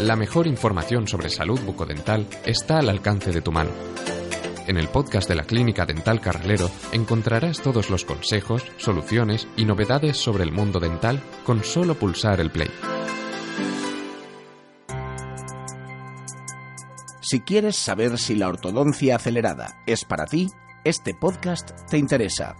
La mejor información sobre salud bucodental está al alcance de tu mano. En el podcast de la Clínica Dental Carralero encontrarás todos los consejos, soluciones y novedades sobre el mundo dental con solo pulsar el play. Si quieres saber si la ortodoncia acelerada es para ti, este podcast te interesa.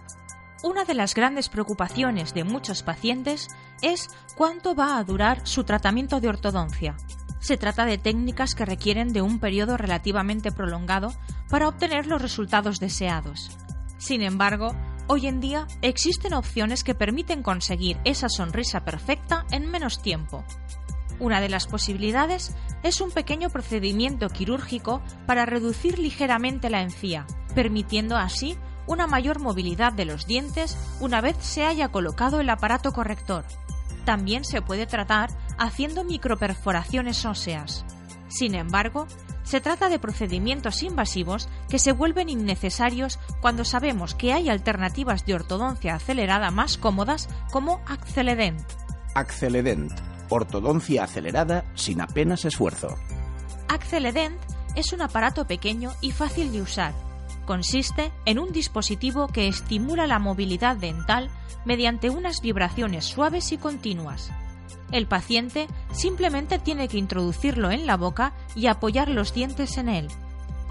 Una de las grandes preocupaciones de muchos pacientes es cuánto va a durar su tratamiento de ortodoncia. Se trata de técnicas que requieren de un periodo relativamente prolongado para obtener los resultados deseados. Sin embargo, hoy en día existen opciones que permiten conseguir esa sonrisa perfecta en menos tiempo. Una de las posibilidades es un pequeño procedimiento quirúrgico para reducir ligeramente la encía, permitiendo así una mayor movilidad de los dientes una vez se haya colocado el aparato corrector. También se puede tratar haciendo microperforaciones óseas. Sin embargo, se trata de procedimientos invasivos que se vuelven innecesarios cuando sabemos que hay alternativas de ortodoncia acelerada más cómodas como Acceledent. Acceledent, ortodoncia acelerada sin apenas esfuerzo. Acceledent es un aparato pequeño y fácil de usar. Consiste en un dispositivo que estimula la movilidad dental mediante unas vibraciones suaves y continuas. El paciente simplemente tiene que introducirlo en la boca y apoyar los dientes en él.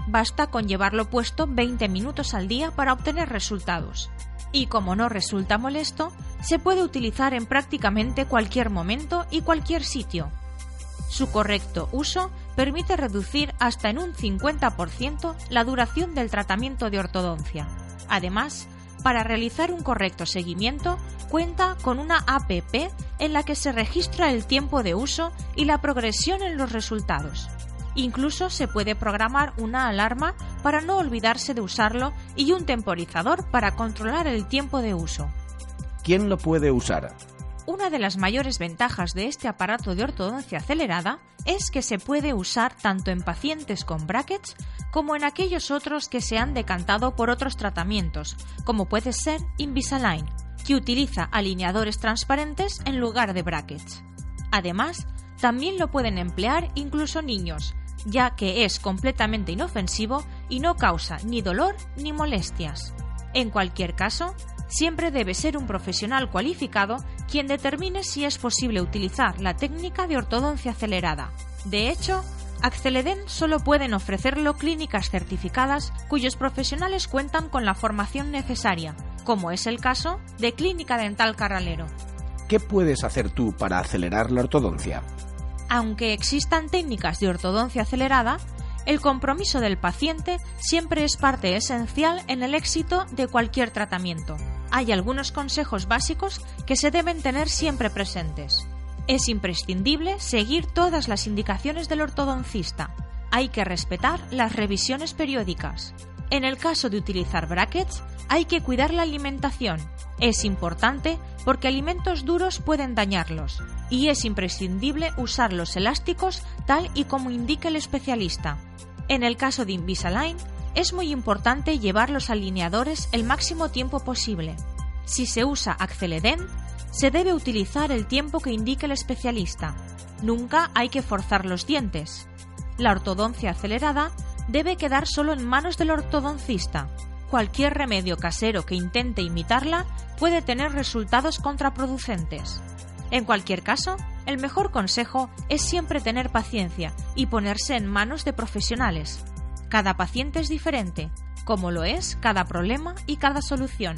Basta con llevarlo puesto 20 minutos al día para obtener resultados. Y como no resulta molesto, se puede utilizar en prácticamente cualquier momento y cualquier sitio. Su correcto uso permite reducir hasta en un 50% la duración del tratamiento de ortodoncia. Además, para realizar un correcto seguimiento, cuenta con una APP en la que se registra el tiempo de uso y la progresión en los resultados. Incluso se puede programar una alarma para no olvidarse de usarlo y un temporizador para controlar el tiempo de uso. ¿Quién lo puede usar? Una de las mayores ventajas de este aparato de ortodoncia acelerada es que se puede usar tanto en pacientes con brackets como en aquellos otros que se han decantado por otros tratamientos, como puede ser Invisalign, que utiliza alineadores transparentes en lugar de brackets. Además, también lo pueden emplear incluso niños, ya que es completamente inofensivo y no causa ni dolor ni molestias. En cualquier caso, siempre debe ser un profesional cualificado quien determine si es posible utilizar la técnica de ortodoncia acelerada. De hecho, Acceleden solo pueden ofrecerlo clínicas certificadas cuyos profesionales cuentan con la formación necesaria, como es el caso de Clínica Dental Carralero. ¿Qué puedes hacer tú para acelerar la ortodoncia? Aunque existan técnicas de ortodoncia acelerada, el compromiso del paciente siempre es parte esencial en el éxito de cualquier tratamiento. Hay algunos consejos básicos que se deben tener siempre presentes. Es imprescindible seguir todas las indicaciones del ortodoncista. Hay que respetar las revisiones periódicas. En el caso de utilizar brackets, hay que cuidar la alimentación. Es importante porque alimentos duros pueden dañarlos y es imprescindible usar los elásticos tal y como indique el especialista. En el caso de Invisalign, es muy importante llevar los alineadores el máximo tiempo posible. Si se usa Acceledent, se debe utilizar el tiempo que indique el especialista. Nunca hay que forzar los dientes. La ortodoncia acelerada debe quedar solo en manos del ortodoncista. Cualquier remedio casero que intente imitarla puede tener resultados contraproducentes. En cualquier caso, el mejor consejo es siempre tener paciencia y ponerse en manos de profesionales. Cada paciente es diferente, como lo es cada problema y cada solución.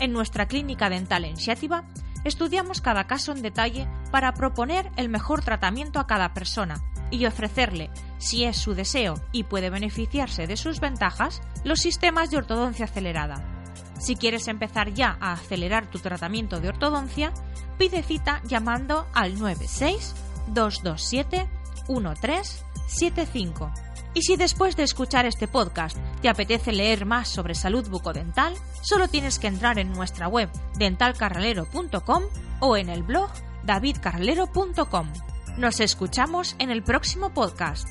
En nuestra clínica dental en Xátiva estudiamos cada caso en detalle para proponer el mejor tratamiento a cada persona y ofrecerle, si es su deseo y puede beneficiarse de sus ventajas, los sistemas de ortodoncia acelerada. Si quieres empezar ya a acelerar tu tratamiento de ortodoncia, pide cita llamando al 96 227 1375. Y si después de escuchar este podcast te apetece leer más sobre salud bucodental, solo tienes que entrar en nuestra web dentalcarralero.com o en el blog davidcarralero.com. Nos escuchamos en el próximo podcast.